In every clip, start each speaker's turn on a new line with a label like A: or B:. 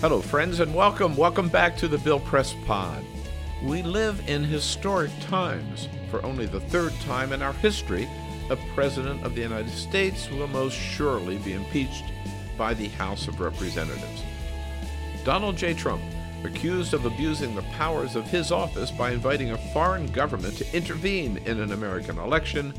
A: Hello, friends, and welcome. Welcome back to the Bill Press Pod. We live in historic times. For only the third time in our history, a President of the United States will most surely be impeached by the House of Representatives. Donald J. Trump, accused of abusing the powers of his office by inviting a foreign government to intervene in an American election,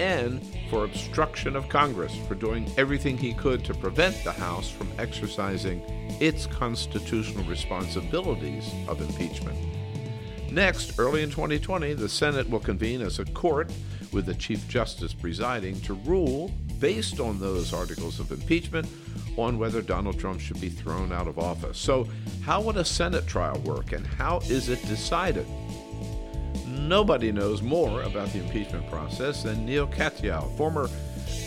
A: and for obstruction of Congress for doing everything he could to prevent the House from exercising its constitutional responsibilities of impeachment. Next, early in 2020, the Senate will convene as a court with the Chief Justice presiding to rule, based on those articles of impeachment, on whether Donald Trump should be thrown out of office. So, how would a Senate trial work and how is it decided? Nobody knows more about the impeachment process than Neal Katyal, former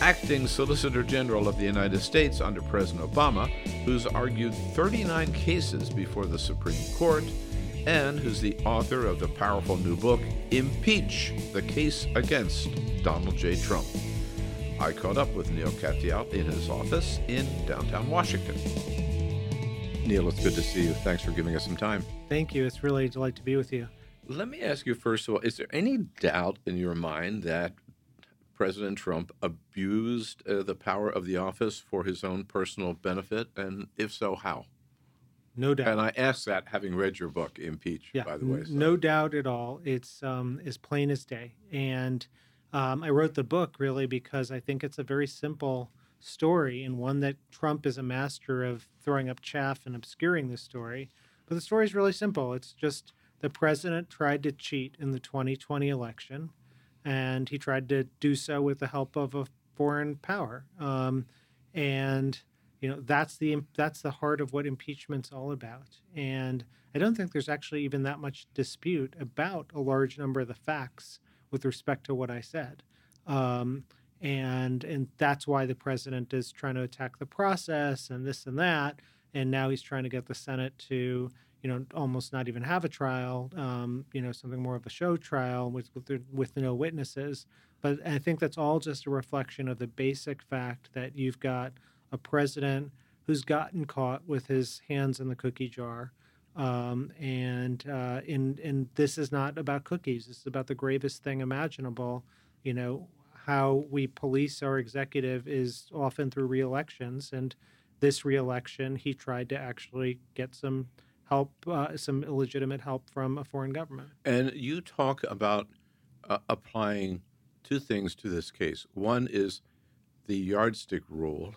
A: acting Solicitor General of the United States under President Obama, who's argued 39 cases before the Supreme Court and who's the author of the powerful new book, Impeach the Case Against Donald J. Trump. I caught up with Neal Katyal in his office in downtown Washington. Neal, it's good to see you. Thanks for giving us some time.
B: Thank you. It's really a delight to be with you.
A: Let me ask you first of all is there any doubt in your mind that President Trump abused uh, the power of the office for his own personal benefit? And if so, how?
B: No doubt.
A: And I ask that having read your book, Impeach,
B: yeah,
A: by the way. So.
B: No doubt at all. It's um, as plain as day. And um, I wrote the book really because I think it's a very simple story and one that Trump is a master of throwing up chaff and obscuring the story. But the story is really simple. It's just the president tried to cheat in the 2020 election, and he tried to do so with the help of a foreign power. Um, and you know that's the that's the heart of what impeachment's all about. And I don't think there's actually even that much dispute about a large number of the facts with respect to what I said. Um, and and that's why the president is trying to attack the process and this and that. And now he's trying to get the Senate to you know, almost not even have a trial, um, you know, something more of a show trial with with, with no witnesses. But I think that's all just a reflection of the basic fact that you've got a president who's gotten caught with his hands in the cookie jar. Um, and uh, and and this is not about cookies. This is about the gravest thing imaginable. You know how we police our executive is often through re-elections, and this reelection he tried to actually get some help, uh, some illegitimate help from a foreign government.
A: And you talk about uh, applying two things to this case. One is the yardstick rule,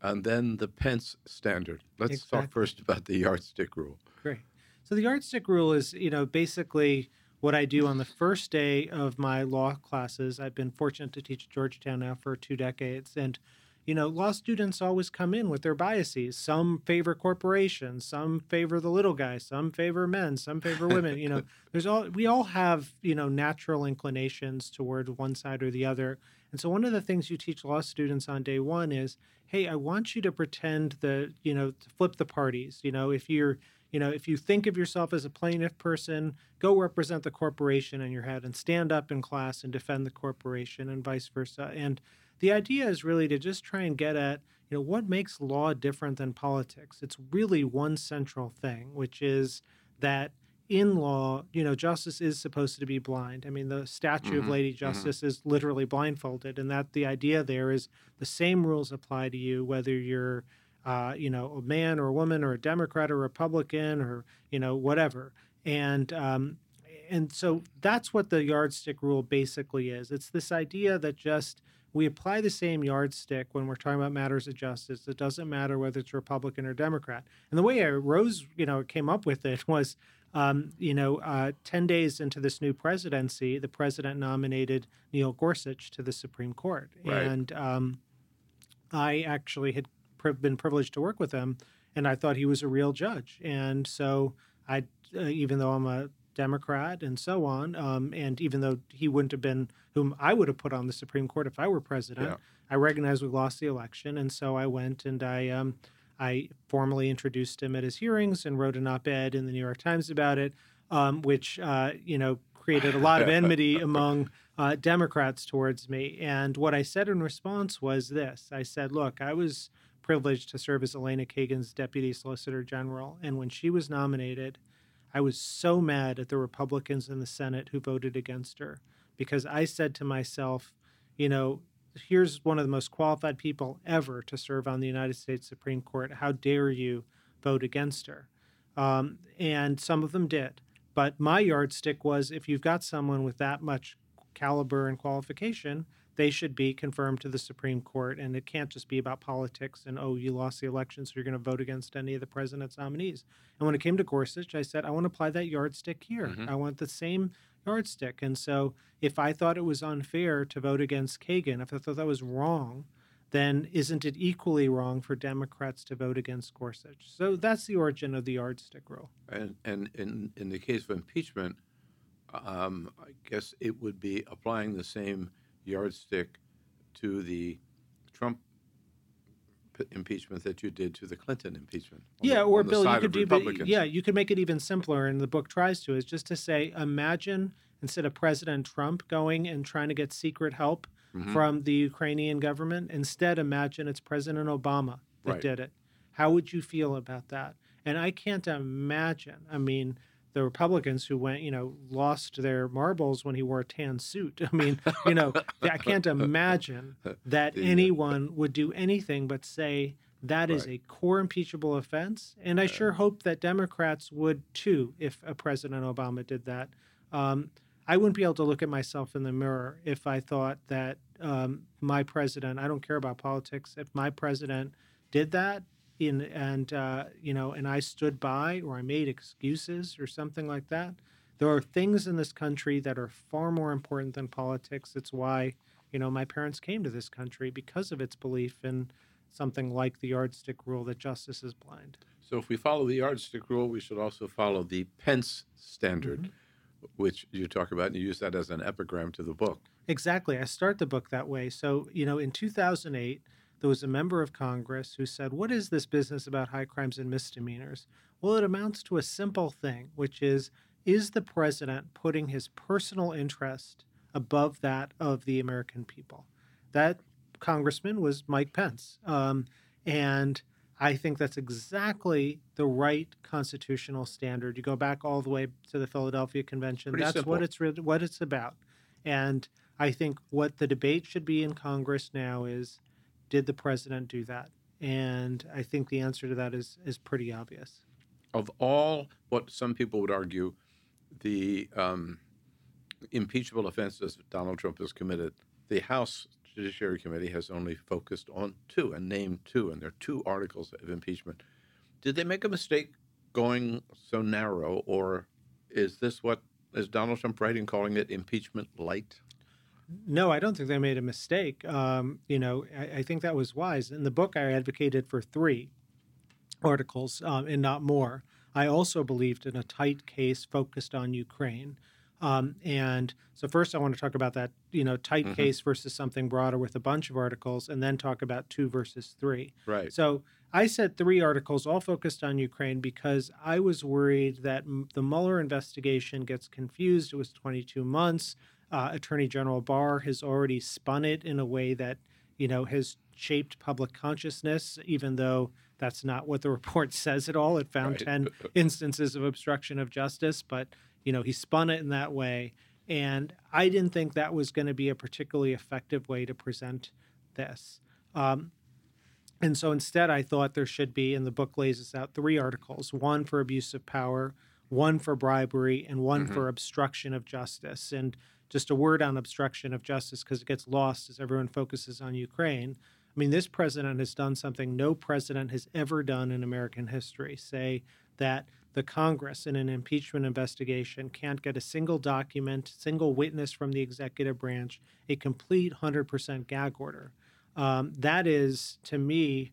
A: and then the Pence standard. Let's exactly. talk first about the yardstick rule.
B: Great. So the yardstick rule is, you know, basically what I do on the first day of my law classes. I've been fortunate to teach at Georgetown now for two decades, and you know, law students always come in with their biases. Some favor corporations, some favor the little guy, some favor men, some favor women. you know, there's all we all have, you know, natural inclinations toward one side or the other. And so one of the things you teach law students on day one is, hey, I want you to pretend that, you know, to flip the parties. You know, if you're you know, if you think of yourself as a plaintiff person, go represent the corporation in your head and stand up in class and defend the corporation and vice versa. And the idea is really to just try and get at you know what makes law different than politics it's really one central thing which is that in law you know justice is supposed to be blind i mean the statue mm-hmm. of lady mm-hmm. justice mm-hmm. is literally blindfolded and that the idea there is the same rules apply to you whether you're uh, you know a man or a woman or a democrat or republican or you know whatever and um, and so that's what the yardstick rule basically is it's this idea that just we apply the same yardstick when we're talking about matters of justice. It doesn't matter whether it's Republican or Democrat. And the way I rose, you know, came up with it was Um, you know, uh, 10 days into this new presidency, the president nominated Neil Gorsuch to the Supreme Court.
A: Right.
B: And um, I actually had pri- been privileged to work with him, and I thought he was a real judge. And so I, uh, even though I'm a Democrat and so on, um, and even though he wouldn't have been whom I would have put on the Supreme Court if I were president,
A: Yeah.
B: I recognize we lost the election, and so I went and I um, I formally introduced him at his hearings and wrote an op-ed in the New York Times about it, um, which uh, you know created a lot of enmity among uh, Democrats towards me. And what I said in response was this: I said, "Look, I was privileged to serve as Elena Kagan's deputy solicitor general, and when she was nominated." I was so mad at the Republicans in the Senate who voted against her because I said to myself, you know, here's one of the most qualified people ever to serve on the United States Supreme Court. How dare you vote against her? Um, and some of them did. But my yardstick was if you've got someone with that much caliber and qualification, they should be confirmed to the Supreme Court. And it can't just be about politics and, oh, you lost the election, so you're going to vote against any of the president's nominees. And when it came to Gorsuch, I said, I want to apply that yardstick here.
A: Mhm.
B: I want the same yardstick. And so if I thought it was unfair to vote against Kagan, if I thought that was wrong, then isn't it equally wrong for Democrats to vote against Gorsuch? So that's the origin of the yardstick rule.
A: And and in in the case of impeachment, um, I guess it would be applying the same yardstick to the Trump p- impeachment that you did to the Clinton impeachment.
B: yeah,
A: the-
B: or Bill, you could do, yeah, you could make it even simpler, and the book tries to is just to say, imagine instead of President Trump going and trying to get secret help
A: Mhm.
B: from the Ukrainian government, instead imagine it's President Obama that
A: Right.
B: did it. How would you feel about that? And I can't imagine. I mean, the Republicans who went, you know, lost their marbles when he wore a tan suit. I mean, you know, I can't imagine that
A: uh,
B: anyone would do anything but say that is
A: Right.
B: a core impeachable offense. And I sure hope that Democrats would too if a President Obama did that. Um, I wouldn't be able to look at myself in the mirror if I thought that um, my president, I don't care about politics, if my president did that in, and, uh, you know, and I stood by or I made excuses or something like that. There are things in this country that are far more important than politics. It's why, you know, my parents came to this country because of its belief in something like the yardstick rule that justice is blind.
A: So if we follow the yardstick rule, we should also follow the Pence standard,
B: Mm-hmm.
A: which you talk about, and you use that as an epigram to the book.
B: Exactly. I start the book that way. So, you know, in 2008, there was a member of Congress who said, What is this business about high crimes and misdemeanors? Well, it amounts to a simple thing, which is Is the president putting his personal interest above that of the American people? That congressman was Mike Pence. Um, and I think that's exactly the right constitutional standard. You go back all the way to the Philadelphia Convention.
A: Pretty
B: that's
A: simple.
B: what it's re- what it's about. And I think what the debate should be in Congress now is did the president do that? And I think the answer to that is is pretty obvious.
A: Of all what some people would argue, the um, impeachable offenses that Donald Trump has committed, the House Judiciary Committee has only focused on two and named two, and there are two articles of impeachment. Did they make a mistake going so narrow, or is this what is Donald Trump right in calling it impeachment light?
B: No, I don't think they made a mistake. Um, you know, I, I think that was wise. In the book, I advocated for three articles um, and not more. I also believed in a tight case focused on Ukraine. Um, and so, first, I want to talk about that, you know, tight
A: Mhm.
B: case versus something broader with a bunch of articles, and then talk about two versus three.
A: Right.
B: So I said three articles, all focused on Ukraine, because I was worried that m- the Mueller investigation gets confused. It was 22 months. Uh, Attorney General Barr has already spun it in a way that you know has shaped public consciousness, even though that's not what the report says at all. It found
A: Right.
B: 10 instances of obstruction of justice, but you know he spun it in that way, and I didn't think that was going to be a particularly effective way to present this. Um, and so instead, I thought there should be, and the book lays this out, three articles one for abuse of power, one for bribery, and one
A: Mhm.
B: for obstruction of justice. And just a word on obstruction of justice because it gets lost as everyone focuses on Ukraine. I mean, this president has done something no president has ever done in American history say that the Congress in an impeachment investigation can't get a single document, single witness from the executive branch, a complete 100% gag order. Um, that is, to me,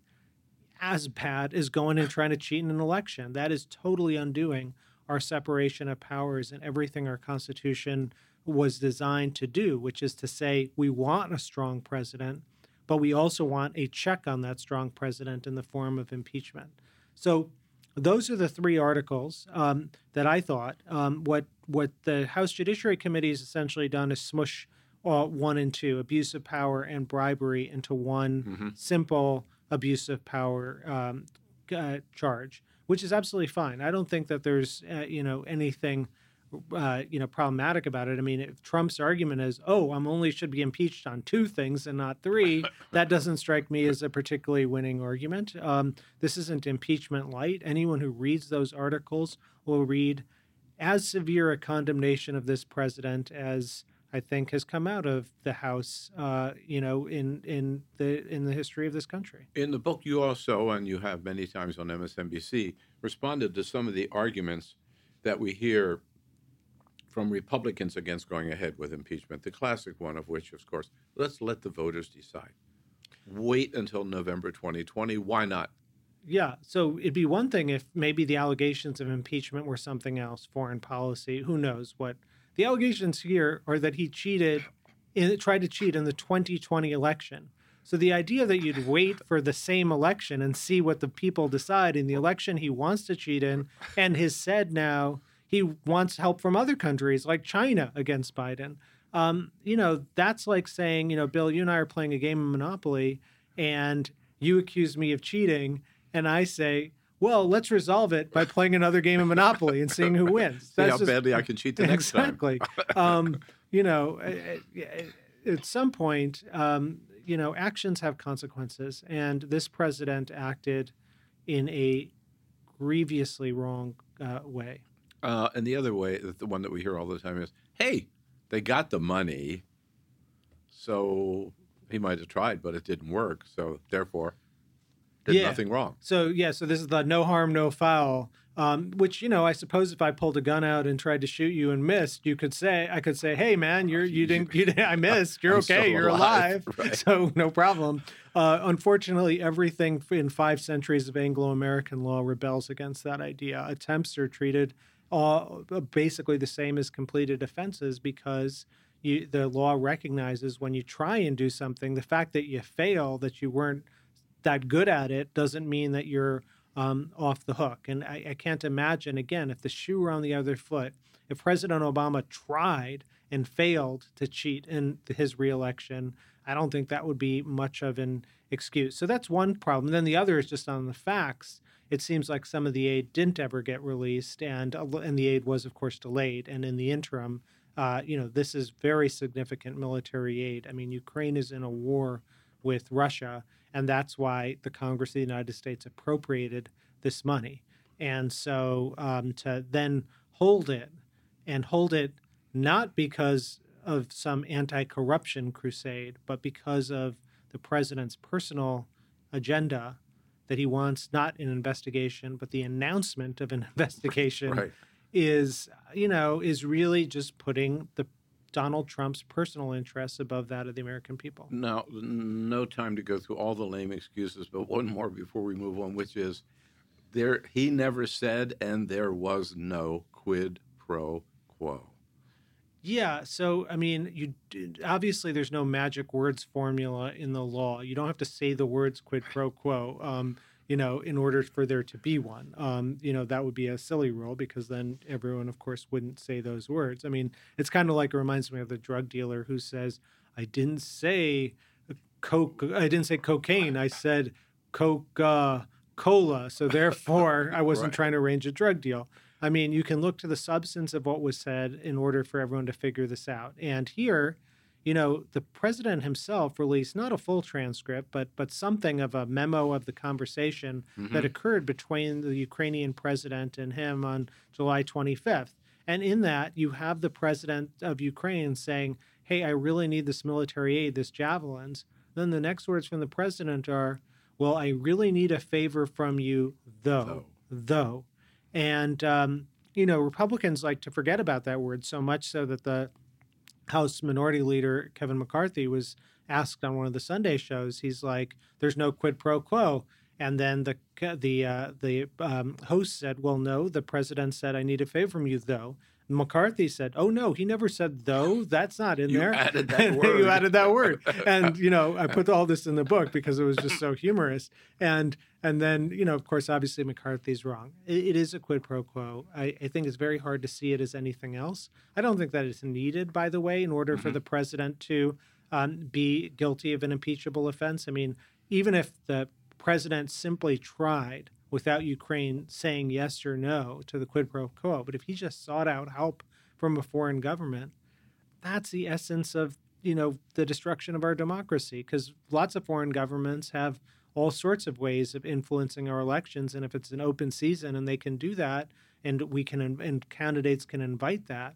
B: as bad as going and trying to cheat in an election. That is totally undoing our separation of powers and everything our Constitution was designed to do, which is to say, we want a strong president, but we also want a check on that strong president in the form of impeachment. So those are the three articles um, that I thought. Um, what what the House Judiciary Committee has essentially done is smush uh, one and two, abuse of power and bribery, into one mm-hmm. simple abuse of power um, uh, charge, which is absolutely fine. I don't think that there's uh, you know anything uh, you know problematic about it. I mean, if Trump's argument is, "Oh, I'm only should be impeached on two things and not three, that doesn't strike me as a particularly winning argument. Um, this isn't impeachment light. Anyone who reads those articles will read as severe a condemnation of this president as I think has come out of the House, uh, you know, in in the in the history of this country.
A: In the book, you also, and you have many times on MSNBC, responded to some of the arguments that we hear from Republicans against going ahead with impeachment. The classic one of which, of course, let's let the voters decide. Wait until November 2020. Why not?
B: Yeah. So it'd be one thing if maybe the allegations of impeachment were something else, foreign policy. Who knows what? The allegations here are that he cheated, in, tried to cheat in the 2020 election. So the idea that you'd wait for the same election and see what the people decide in the election he wants to cheat in and has said now he wants help from other countries like China against Biden. Um, you know, that's like saying, you know, Bill, you and I are playing a game of Monopoly and you accuse me of cheating. And I say, well, let's resolve it by playing another game of Monopoly and seeing who wins.
A: That's See how just, badly I can cheat the next
B: exactly.
A: time.
B: Exactly. um, you know, at some point, um, you know, actions have consequences. And this president acted in a grievously wrong uh, way.
A: Uh, and the other way, the one that we hear all the time is, "Hey, they got the money, so he might have tried, but it didn't work. So therefore, did yeah. nothing wrong."
B: So yeah, so this is the no harm, no foul. Um, which you know, I suppose if I pulled a gun out and tried to shoot you and missed, you could say, I could say, "Hey, man, you're you didn't, you didn't I missed. You're okay. You're alive, alive. Right. so no problem." Uh, unfortunately, everything in five centuries of Anglo-American law rebels against that idea. Attempts are treated uh, basically the same as completed offenses because you, the law recognizes when you try and do something, the fact that you fail, that you weren't that good at it, doesn't mean that you're um, off the hook. And I, I can't imagine, again, if the shoe were on the other foot, if President Obama tried and failed to cheat in his reelection, I don't think that would be much of an excuse. So that's one problem. Then the other is just on the facts it seems like some of the aid didn't ever get released, and and the aid was, of course, delayed. And in the interim, uh, you know, this is very significant military aid. I mean, Ukraine is in a war with Russia, and that's why the Congress of the United States appropriated this money. And so um, to then hold it and hold it not because of some anti corruption crusade, but because of the president's personal agenda that he wants not an investigation, but the announcement of an investigation right. is, you know, is really just putting the Donald Trump's personal interests above that of the American people.
A: Now, no time to go through all the lame excuses, but one more before we move on, which is there he never said and there was no quid pro quo.
B: Yeah, so I mean, you obviously there's no magic words formula in the law. You don't have to say the words quid pro quo, um, you know, in order for there to be one. Um, you know, that would be a silly rule because then everyone, of course, wouldn't say those words. I mean, it's kind of like it reminds me of the drug dealer who says, "I didn't say coke. I didn't say cocaine. I said Coca Cola. So therefore, I wasn't right. trying to arrange a drug deal." I mean, you can look to the substance of what was said in order for everyone to figure this out. And here, you know, the president himself released not a full transcript, but but something of a memo of the conversation mm-hmm. that occurred between the Ukrainian president and him on July 25th. And in that, you have the president of Ukraine saying, "Hey, I really need this military aid, this javelins." Then the next words from the president are, "Well, I really need a favor from you, though." Though. though. And, um, you know, Republicans like to forget about that word so much so that the House Minority Leader, Kevin McCarthy, was asked on one of the Sunday shows, he's like, there's no quid pro quo. And then the the uh, the um, host said, "Well, no. The president said I need a favor from you, though." McCarthy said, "Oh no, he never said though. That's not in
A: you
B: there."
A: Added that word.
B: you added that word, and you know I put all this in the book because it was just so humorous. And and then you know, of course, obviously McCarthy's wrong. it, it is a quid pro quo. I, I, think it's very hard to see it as anything else. I don't think that it's needed, by the way, in order mm-hmm. for the president to um, be guilty of an impeachable offense. I mean, even if the president simply tried without Ukraine saying yes or no to the quid pro quo. But if he just sought out help from a foreign government, that's the essence of you know the destruction of our democracy. Because lots of foreign governments have all sorts of ways of influencing our elections, and if it's an open season and they can do that, and we can and candidates can invite that.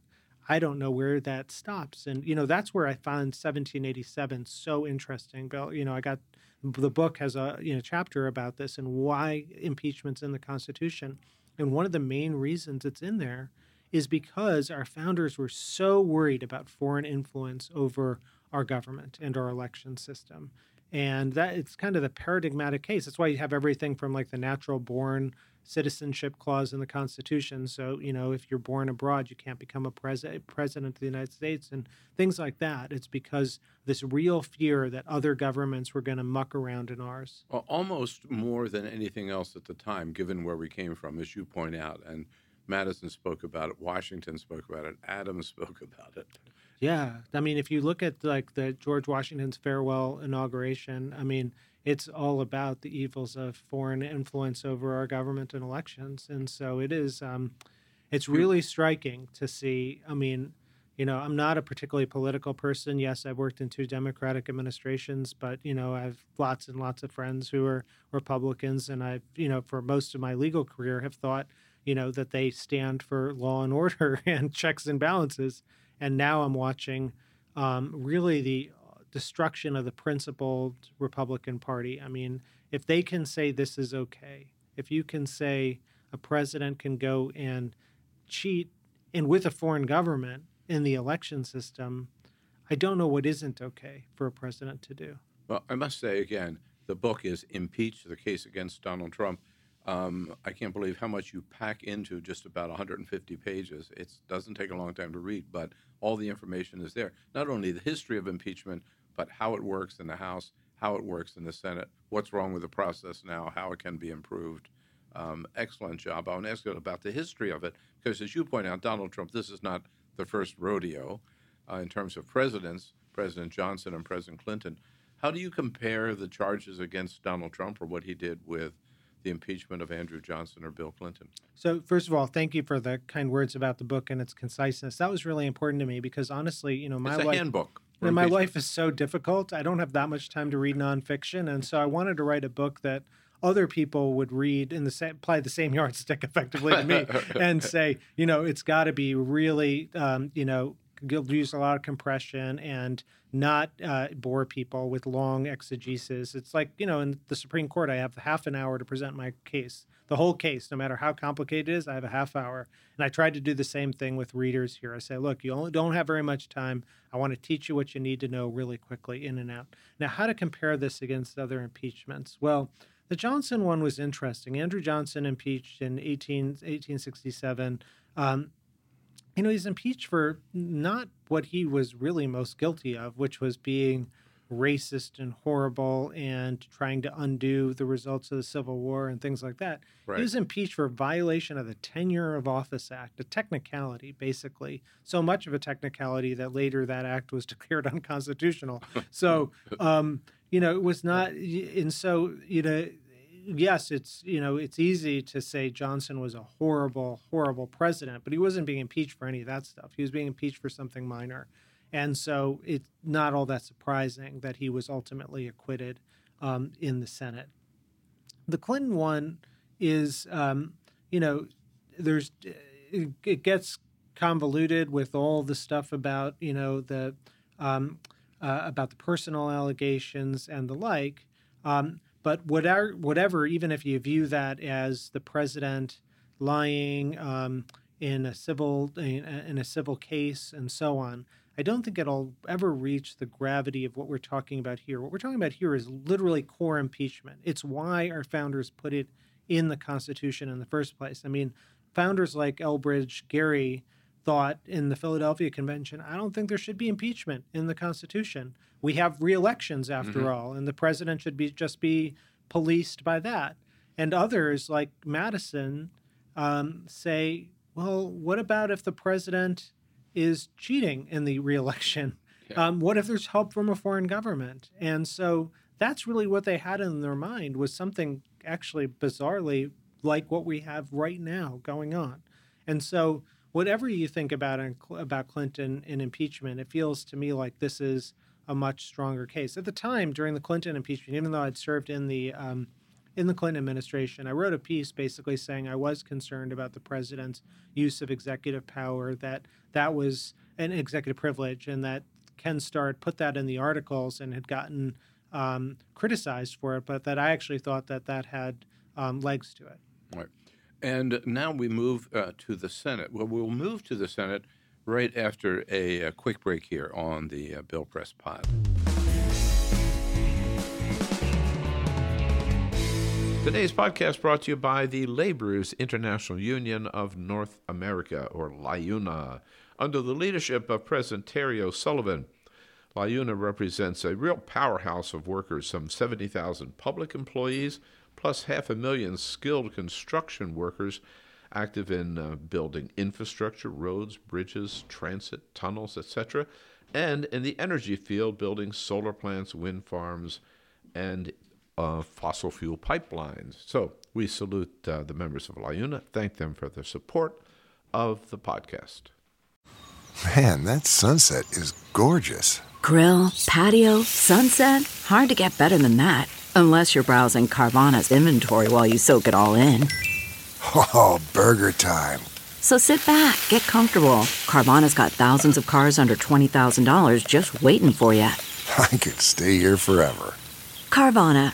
B: I don't know where that stops. And, you know, that's where I found 1787 so interesting. Bill, you know, I got the book has a you know chapter about this and why impeachment's in the Constitution. And one of the main reasons it's in there is because our founders were so worried about foreign influence over our government and our election system. And that it's kind of the paradigmatic case. That's why you have everything from like the natural born citizenship clause in the Constitution. So, you know, if you're born abroad, you can't become a pres- president of the United States and things like that. It's because this real fear that other governments were going to muck around in ours.
A: Well, almost more than anything else at the time, given where we came from, as you point out. And Madison spoke about it, Washington spoke about it, Adams spoke about it.
B: Yeah. I mean, if you look at like the George Washington's farewell inauguration, I mean, it's all about the evils of foreign influence over our government and elections. And so it is, um, it's really striking to see. I mean, you know, I'm not a particularly political person. Yes, I've worked in two Democratic administrations, but, you know, I have lots and lots of friends who are Republicans. And I've, you know, for most of my legal career have thought, you know, that they stand for law and order and checks and balances. And now I'm watching um, really the destruction of the principled Republican Party. I mean, if they can say this is okay, if you can say a president can go and cheat and with a foreign government in the election system, I don't know what isn't okay for a president to do.
A: Well, I must say again, the book is Impeach the Case Against Donald Trump. Um, I can't believe how much you pack into just about 150 pages. It doesn't take a long time to read, but all the information is there. Not only the history of impeachment, but how it works in the House, how it works in the Senate, what's wrong with the process now, how it can be improved. Um, excellent job. I want to ask you about the history of it, because as you point out, Donald Trump, this is not the first rodeo uh, in terms of presidents, President Johnson and President Clinton. How do you compare the charges against Donald Trump or what he did with the impeachment of Andrew Johnson or Bill Clinton?
B: So, first of all, thank you for the kind words about the book and its conciseness. That was really important to me because honestly, you know, my
A: it's a handbook.
B: And my life is so difficult. I don't have that much time to read nonfiction, and so I wanted to write a book that other people would read in the same apply the same yardstick effectively to me and say, you know, it's got to be really, um, you know, use a lot of compression and not uh, bore people with long exegesis. It's like, you know, in the Supreme Court, I have half an hour to present my case, the whole case, no matter how complicated it is, I have a half hour. And I tried to do the same thing with readers here. I say, look, you only don't have very much time. I want to teach you what you need to know really quickly, in and out. Now, how to compare this against other impeachments? Well, the Johnson one was interesting. Andrew Johnson impeached in 18, 1867. Um, you know, he's impeached for not what he was really most guilty of, which was being racist and horrible and trying to undo the results of the Civil War and things like that. Right. He was impeached for violation of the Tenure of Office Act, a technicality, basically. So much of a technicality that later that act was declared unconstitutional. so, um, you know, it was not, and so, you know, yes, it's you know it's easy to say Johnson was a horrible, horrible president, but he wasn't being impeached for any of that stuff. He was being impeached for something minor, and so it's not all that surprising that he was ultimately acquitted um, in the Senate. The Clinton one is, um, you know, there's it gets convoluted with all the stuff about you know the um, uh, about the personal allegations and the like. Um, but whatever, whatever, even if you view that as the president lying um, in a civil in a civil case and so on. I don't think it'll ever reach the gravity of what we're talking about here. What we're talking about here is literally core impeachment. It's why our founders put it in the Constitution in the first place. I mean, founders like Elbridge Gerry thought in the Philadelphia Convention, I don't think there should be impeachment in the Constitution. We have re-elections after mm-hmm. all, and the president should be just be policed by that. And others like Madison um, say, well, what about if the president is cheating in the reelection? Yeah. Um, what if there's help from a foreign government? And so that's really what they had in their mind was something actually bizarrely like what we have right now going on. And so whatever you think about about Clinton and impeachment, it feels to me like this is a much stronger case. At the time, during the Clinton impeachment, even though I'd served in the um, in the Clinton administration, I wrote a piece basically saying I was concerned about the president's use of executive power, that that was an executive privilege, and that Ken Starr put that in the articles and had gotten um, criticized for it, but that I actually thought that that had um, legs to it.
A: Right. And now we move uh, to the Senate. Well, we'll move to the Senate right after a, a quick break here on the uh, Bill Press Pod. Today's podcast brought to you by the Laborers International Union of North America, or LIUNA, under the leadership of President Terry O'Sullivan. LIUNA represents a real powerhouse of workers, some 70,000 public employees, plus half a million skilled construction workers active in uh, building infrastructure, roads, bridges, transit, tunnels, etc., and in the energy field, building solar plants, wind farms, and uh, fossil fuel pipelines. So we salute uh, the members of La LIUNA, thank them for their support of the podcast.
C: Man, that sunset is gorgeous.
D: Grill, patio, sunset. Hard to get better than that. Unless you're browsing Carvana's inventory while you soak it all in.
C: Oh, burger time.
D: So sit back, get comfortable. Carvana's got thousands of cars under $20,000 just waiting for you.
C: I could stay here forever.
D: Carvana,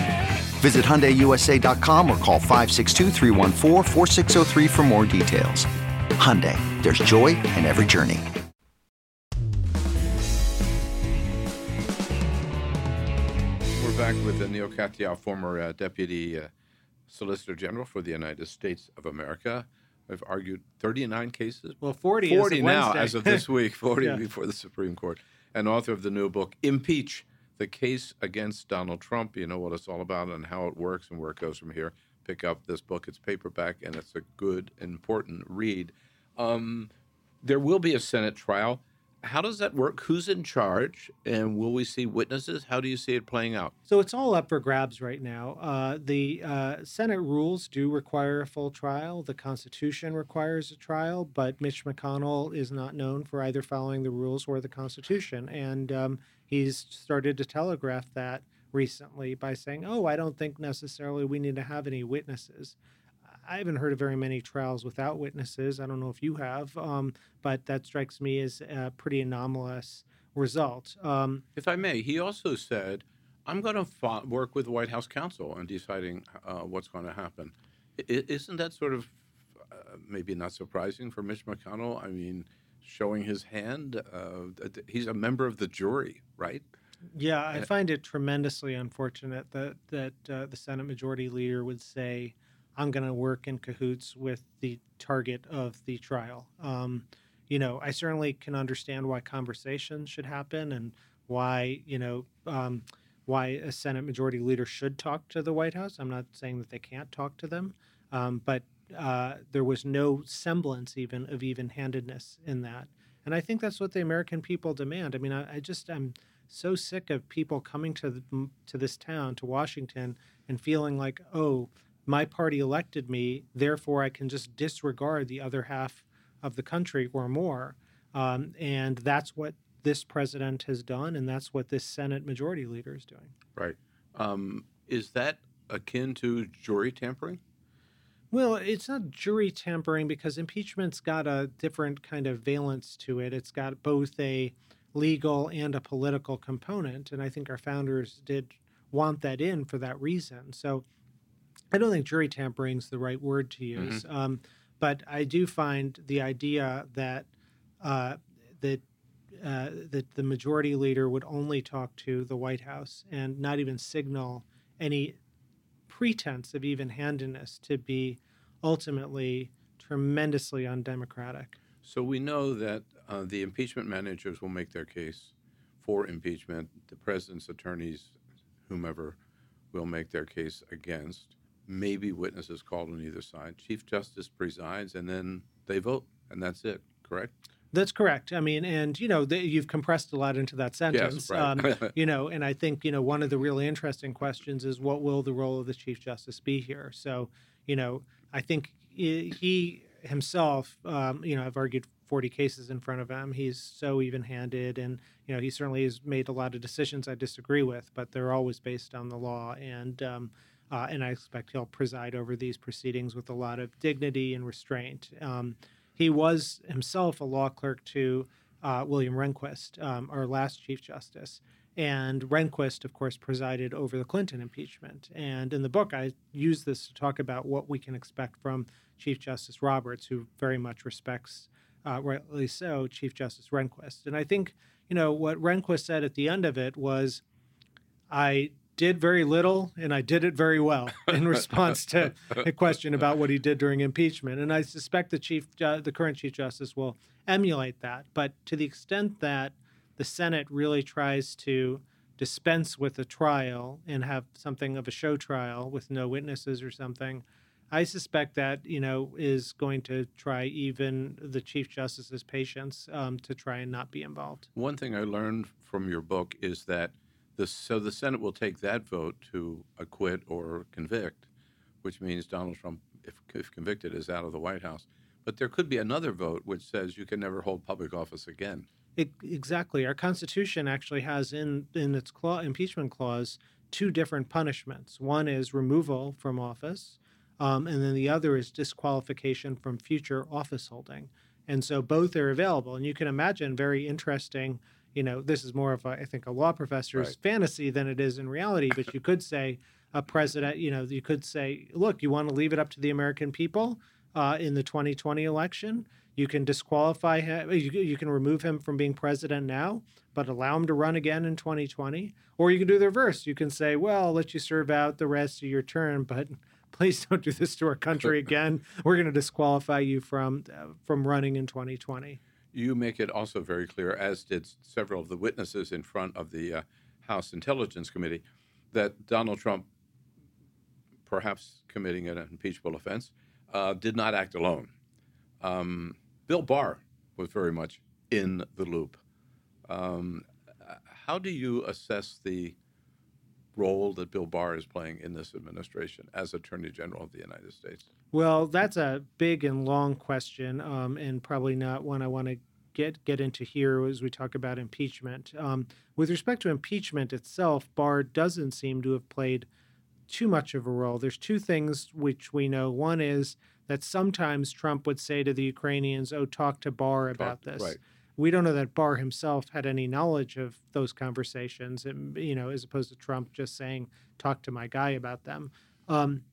E: Visit HyundaiUSA.com or call 562 for more details. Hyundai, there's joy in every journey.
A: We're back with Neal Katyal, former uh, Deputy uh, Solicitor General for the United States of America. I've argued 39 cases.
B: Well, 40 40
A: now as of this week, 40 yeah. before the Supreme Court. And author of the new book, Impeach the case against Donald Trump. You know what it's all about and how it works and where it goes from here. Pick up this book. It's paperback and it's a good, important read. Um, there will be a Senate trial. How does that work? Who's in charge? And will we see witnesses? How do you see it playing out?
B: So it's all up for grabs right now. Uh, the uh, Senate rules do require a full trial. The Constitution requires a trial, but Mitch McConnell is not known for either following the rules or the Constitution. And um, he's started to telegraph that recently by saying, "Oh, I don't think necessarily we need to have any witnesses." I haven't heard of very many trials without witnesses. I don't know if you have, um, but that strikes me as a pretty anomalous result. Um,
F: if I may, he also said, "I'm going to fo- work with the White House counsel on deciding uh, what's going to happen." I- isn't that sort of uh, maybe not surprising for Mitch McConnell? I mean, showing his hand. Uh, he's a member of the jury, right?
B: Yeah, I find it tremendously unfortunate that that uh, the Senate Majority Leader would say, "I'm going to work in cahoots with the target of the trial." Um, you know, I certainly can understand why conversations should happen and why you know um, why a Senate Majority Leader should talk to the White House. I'm not saying that they can't talk to them, um, but uh, there was no semblance even of even-handedness in that, and I think that's what the American people demand. I mean, I, I just I'm so sick of people coming to the, to this town to Washington and feeling like, oh, my party elected me, therefore I can just disregard the other half of the country or more. Um, and that's what this president has done, and that's what this Senate Majority Leader is doing.
F: Right. Um, is that akin to jury tampering?
B: Well, it's not jury tampering because impeachment's got a different kind of valence to it. It's got both a legal and a political component. And I think our founders did want that in for that reason. So I don't think jury tampering is the right word to use. Mm-hmm. Um, but I do find the idea that uh, that uh, that the majority leader would only talk to the White House and not even signal any pretense of even-handedness to be ultimately tremendously undemocratic.
F: So we know that uh, the impeachment managers will make their case for impeachment. The president's attorneys, whomever, will make their case against. Maybe witnesses called on either side. Chief Justice presides, and then they vote, and that's it. Correct.
B: That's correct. I mean, and you know, the, you've compressed a lot into that sentence.
F: Yes, right. um,
B: you know, and I think you know one of the really interesting questions is what will the role of the Chief Justice be here? So, you know, I think he himself, um, you know, I've argued 40 cases in front of him. He's so even-handed, and you know, he certainly has made a lot of decisions I disagree with, but they're always based on the law. And um, uh, and I expect he'll preside over these proceedings with a lot of dignity and restraint. Um, he was himself a law clerk to uh, William Rehnquist, um, our last Chief Justice. And Rehnquist, of course, presided over the Clinton impeachment. And in the book, I use this to talk about what we can expect from Chief Justice Roberts, who very much respects, uh, rightly so, Chief Justice Rehnquist. And I think, you know, what Rehnquist said at the end of it was, I did very little and I did it very well in response to a question about what he did during impeachment. And I suspect the chief, uh, the current chief justice, will emulate that. But to the extent that the Senate really tries to dispense with a trial and have something of a show trial with no witnesses or something, I suspect that you know is going to try even the chief justice's patience um, to try and not be involved.
F: One thing I learned from your book is that the so the Senate will take that vote to acquit or convict, which means Donald Trump, if, if convicted, is out of the White House. But there could be another vote which says you can never hold public office again.
B: It, exactly. Our Constitution actually has in in its clause, impeachment clause two different punishments. One is removal from office, um, and then the other is disqualification from future office holding. And so both are available. And you can imagine very interesting. You know, this is more of a, I think a law professor's right. fantasy than it is in reality. But you could say a president. You know, you could say, look, you want to leave it up to the American people uh, in the 2020 election. You can disqualify him. You, you can remove him from being president now, but allow him to run again in 2020. Or you can do the reverse. You can say, well, I'll let you serve out the rest of your term, but please don't do this to our country again. We're going to disqualify you from uh, from running in 2020.
F: You make it also very clear, as did several of the witnesses in front of the uh, House Intelligence Committee, that Donald Trump, perhaps committing an impeachable offense, uh, did not act alone. Um, Bill Barr was very much in the loop. Um, how do you assess the role that Bill Barr is playing in this administration as Attorney General of the United States?
B: Well, that's a big and long question, um, and probably not one I want to get get into here as we talk about impeachment. Um, with respect to impeachment itself, Barr doesn't seem to have played too much of a role. There's two things which we know. One is that sometimes Trump would say to the Ukrainians, "Oh, talk to Barr about
F: Talk-
B: this."
F: right.
B: We don't know that Barr himself had any knowledge of those conversations, and, you know, as opposed to Trump just saying, "Talk to my guy about them." Um,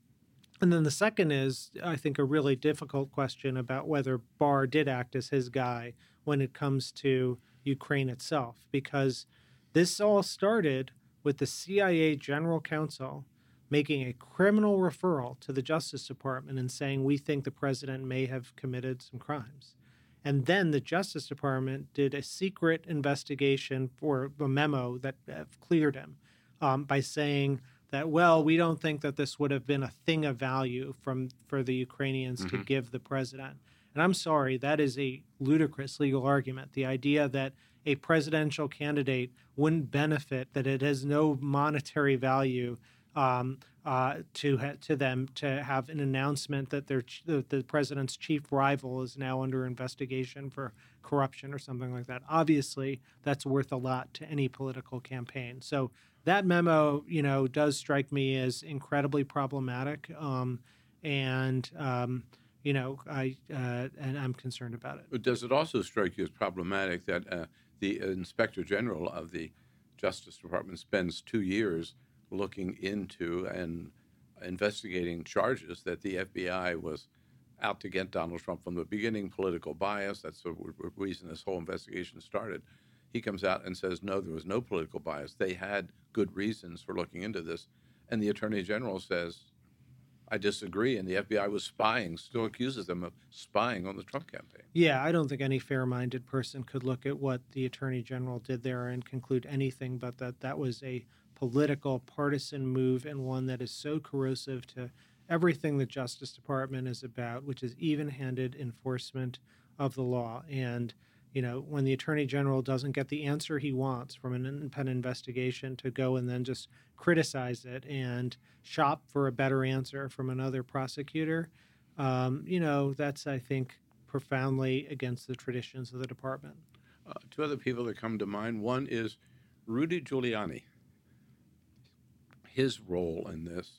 B: and then the second is, I think, a really difficult question about whether Barr did act as his guy when it comes to Ukraine itself, because this all started with the CIA general counsel making a criminal referral to the Justice Department and saying, We think the president may have committed some crimes. And then the Justice Department did a secret investigation for a memo that uh, cleared him um, by saying that, well, we don't think that this would have been a thing of value from for the Ukrainians to give the president. And I'm sorry, that is a ludicrous legal argument. The idea that a presidential candidate wouldn't benefit, that it has no monetary value um, uh, to ha- to them to have an announcement that their ch- the, the president's chief rival is now under investigation for corruption or something like that. Obviously, that's worth a lot to any political campaign. So that memo, you know, does strike me as incredibly problematic, um, and um, you know, I uh, and I'm concerned about it.
F: Does it also strike you as problematic that uh, the Inspector General of the Justice Department spends two years looking into and investigating charges that the FBI was out to get Donald Trump from the beginning, political bias? That's the reason this whole investigation started. He comes out and says, no, there was no political bias. They had good reasons for looking into this. And the Attorney General says, I disagree. And the FBI was spying, still accuses them of spying on the Trump campaign.
B: Yeah, I don't think any fair-minded person could look at what the attorney general did there and conclude anything but that that was a political, partisan move and one that is so corrosive to everything the Justice Department is about, which is even-handed enforcement of the law. And you know, when the attorney general doesn't get the answer he wants from an independent investigation, to go and then just criticize it and shop for a better answer from another prosecutor, um, you know, that's I think profoundly against the traditions of the department.
F: Uh, two other people that come to mind. One is Rudy Giuliani. His role in this.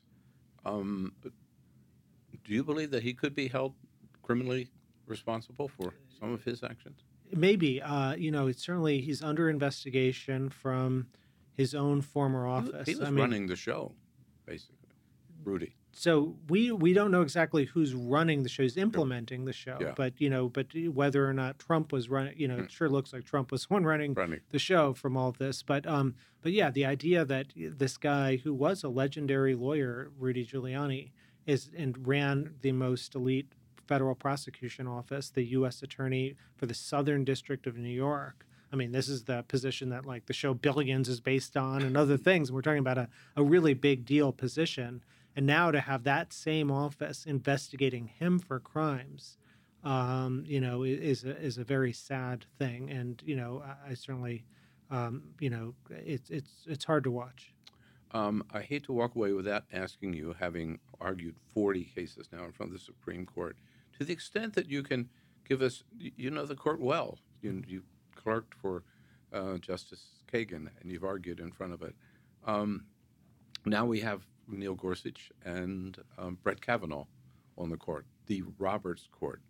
F: Um, do you believe that he could be held criminally responsible for some of his actions?
B: Maybe, uh, you know, it's certainly he's under investigation from his own former office.
F: he was
B: I mean,
F: running the show, basically. Rudy.
B: So we we don't know exactly who's running the show, who's implementing the show,
F: Yeah.
B: But you know, but whether or not Trump was running, you know, it sure looks like Trump was one running
F: Running.
B: the show from all of this. But um, but yeah, the idea that this guy who was a legendary lawyer, Rudy Giuliani, is and ran the most elite federal prosecution office, the U.S. Attorney for the Southern District of New York. I mean, this is the position that like the show Billions is based on, and other things. And we're talking about a, a really big deal position. And now to have that same office investigating him for crimes, um, you know, is a, is a very sad thing. And you know, I, I certainly, um, you know, it's it's it's hard to watch.
F: Um, I hate to walk away without asking you, having argued 40 cases now in front of the Supreme Court, to the extent that you can give us, you know the court well. You, you clerked for uh, Justice Kagan, and you've argued in front of it. Um, now we have Neil Gorsuch and um, Brett Kavanaugh on the court, the Roberts Court.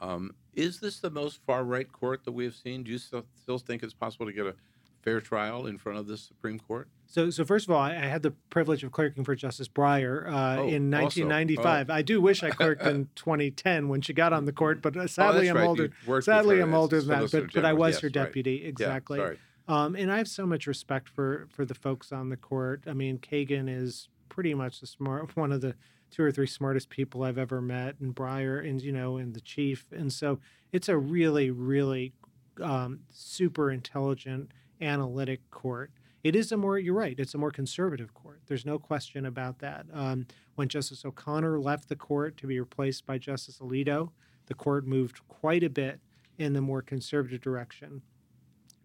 F: Um, is this the most far right court that we have seen? Do you still, still think it's possible to get a fair trial in front of the Supreme Court?
B: So, so first of all, I, I had the privilege of clerking for Justice Breyer uh,
F: Oh,
B: in
F: also.
B: 1995. I do wish I clerked in 2010 when she got on the court, but uh, sadly,
F: that's
B: I'm
F: right.
B: older.
F: You worked with
B: Sadly, I'm older than that. But, but I was
F: Yes,
B: her
F: right.
B: deputy,
F: Yeah,
B: exactly.
F: sorry.
B: Um, and I have so much respect for for the folks on the court. I mean, Kagan is pretty much the smart one of the two or three smartest people I've ever met, and Breyer, and you know, and the chief. And so it's a really, really um, super intelligent, analytic court. It is a more, you're right, it's a more conservative court. There's no question about that. Um, when Justice O'Connor left the court to be replaced by Justice Alito, the court moved quite a bit in the more conservative direction.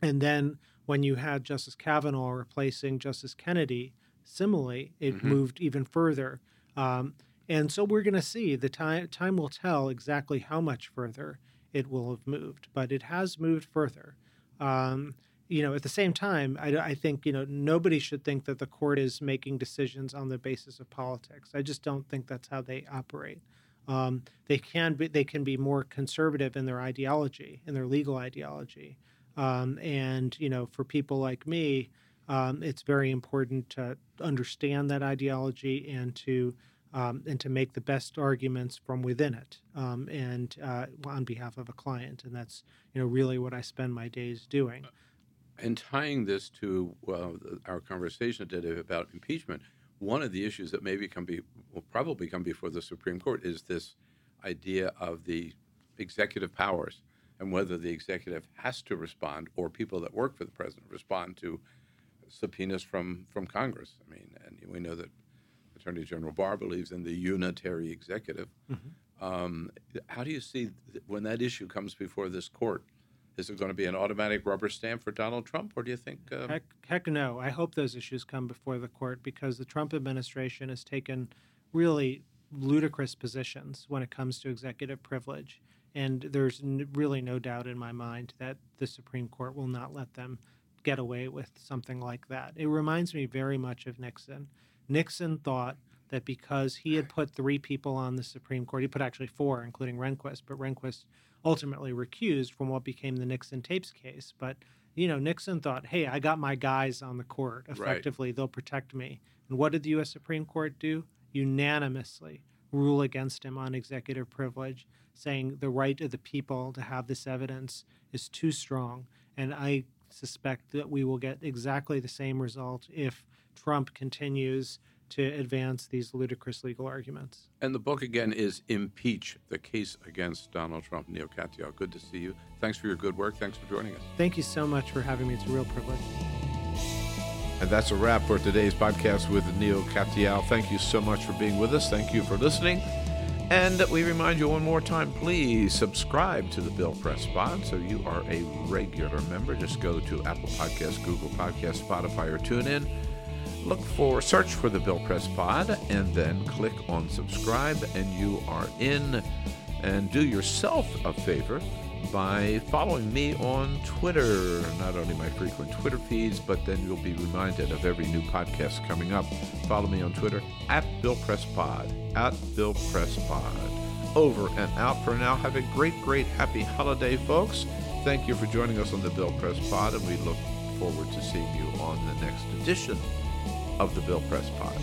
B: And then when you had Justice Kavanaugh replacing Justice Kennedy, similarly, it moved even further. Um, and so we're going to see. The time time will tell exactly how much further it will have moved, but it has moved further. Um, you know, at the same time, I, I think you know nobody should think that the court is making decisions on the basis of politics. I just don't think that's how they operate. Um, they can be they can be more conservative in their ideology, in their legal ideology, um, and you know, for people like me, um, it's very important to understand that ideology and to um, and to make the best arguments from within it, um, and uh, on behalf of a client, and that's you know really what I spend my days doing.
F: And tying this to well, our conversation today about impeachment, one of the issues that maybe come be will probably come before the Supreme Court is this idea of the executive powers and whether the executive has to respond or people that work for the president respond to subpoenas from from Congress. I mean, and we know that Attorney General Barr believes in the unitary executive. Mm-hmm. Um, how do you see th- when that issue comes before this court? Is it going to be an automatic rubber stamp for Donald Trump, or do you think?
B: Uh... Heck, heck no. I hope those issues come before the court because the Trump administration has taken really ludicrous positions when it comes to executive privilege. And there's n- really no doubt in my mind that the Supreme Court will not let them get away with something like that. It reminds me very much of Nixon. Nixon thought that because he had put three people on the Supreme Court, he put actually four, including Rehnquist, but Rehnquist ultimately recused from what became the Nixon tapes case. But you know, Nixon thought, "Hey, I got my guys on the court. Effectively, right. they'll protect me." And what did the U.S. Supreme Court do? Unanimously rule against him on executive privilege, saying the right of the people to have this evidence is too strong. And I suspect that we will get exactly the same result if Trump continues to advance these ludicrous legal arguments.
F: And the book again is Impeach, the case against Donald Trump. Neal Katyal, good to see you. Thanks for your good work. Thanks for joining us.
B: Thank you so much for having me. It's a real privilege.
A: And that's a wrap for today's podcast with Neal Katyal. Thank you so much for being with us. Thank you for listening. And we remind you one more time, please subscribe to the Bill Press Pod so you are a regular member. Just go to Apple Podcasts, Google Podcasts, Spotify, or TuneIn. Look for search for the Bill Press Pod and then click on subscribe and you are in. And do yourself a favor by following me on Twitter. Not only my frequent Twitter feeds but then you'll be reminded of every new podcast coming up. Follow me on Twitter at Bill Press Pod at Bill Press Pod over and out for now. Have a great great happy holiday folks. Thank you for joining us on the Bill Press Pod and we look forward to seeing you on the next edition of the Bill Press Pod.